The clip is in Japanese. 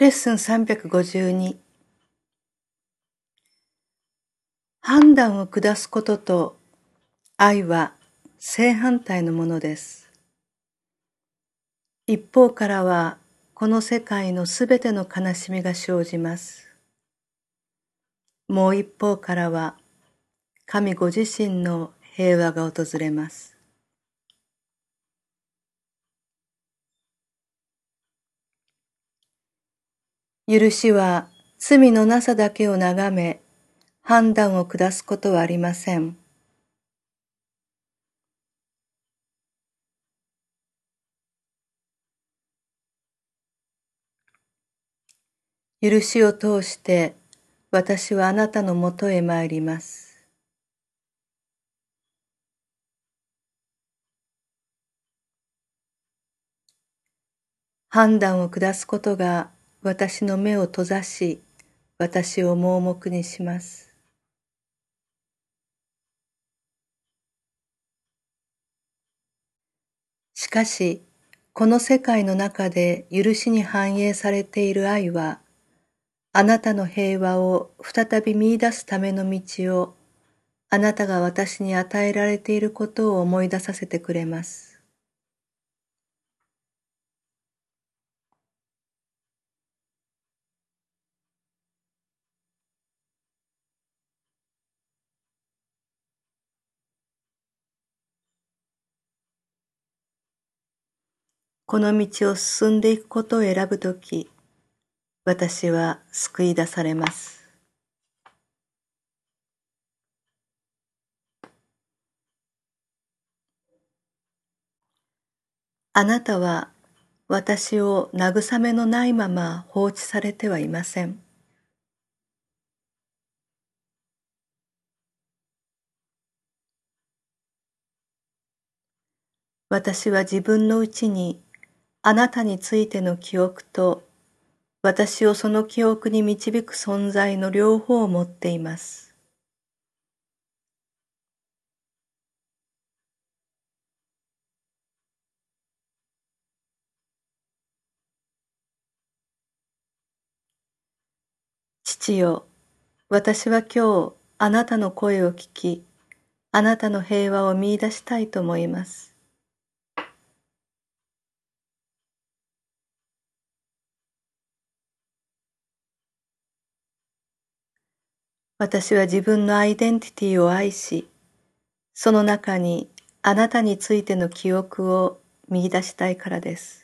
レッスン352判断を下すことと愛は正反対のものです。一方からはこの世界のすべての悲しみが生じます。もう一方からは神ご自身の平和が訪れます。許しは罪のなさだけを眺め判断を下すことはありません。許しを通して私はあなたのもとへ参ります。判断を下すことが私の目を閉ざし、私を盲目にします。しかし、この世界の中で許しに反映されている愛は、あなたの平和を再び見出すための道を、あなたが私に与えられていることを思い出させてくれます。この道を進んでいくことを選ぶとき、私は救い出されます。あなたは私を慰めのないまま放置されてはいません。私は自分のうちにあなたについての記憶と私をその記憶に導く存在の両方を持っています。父よ、私は今日あなたの声を聞き、あなたの平和を見出したいと思います。私は自分のアイデンティティを愛し、その中にあなたについての記憶を見出したいからです。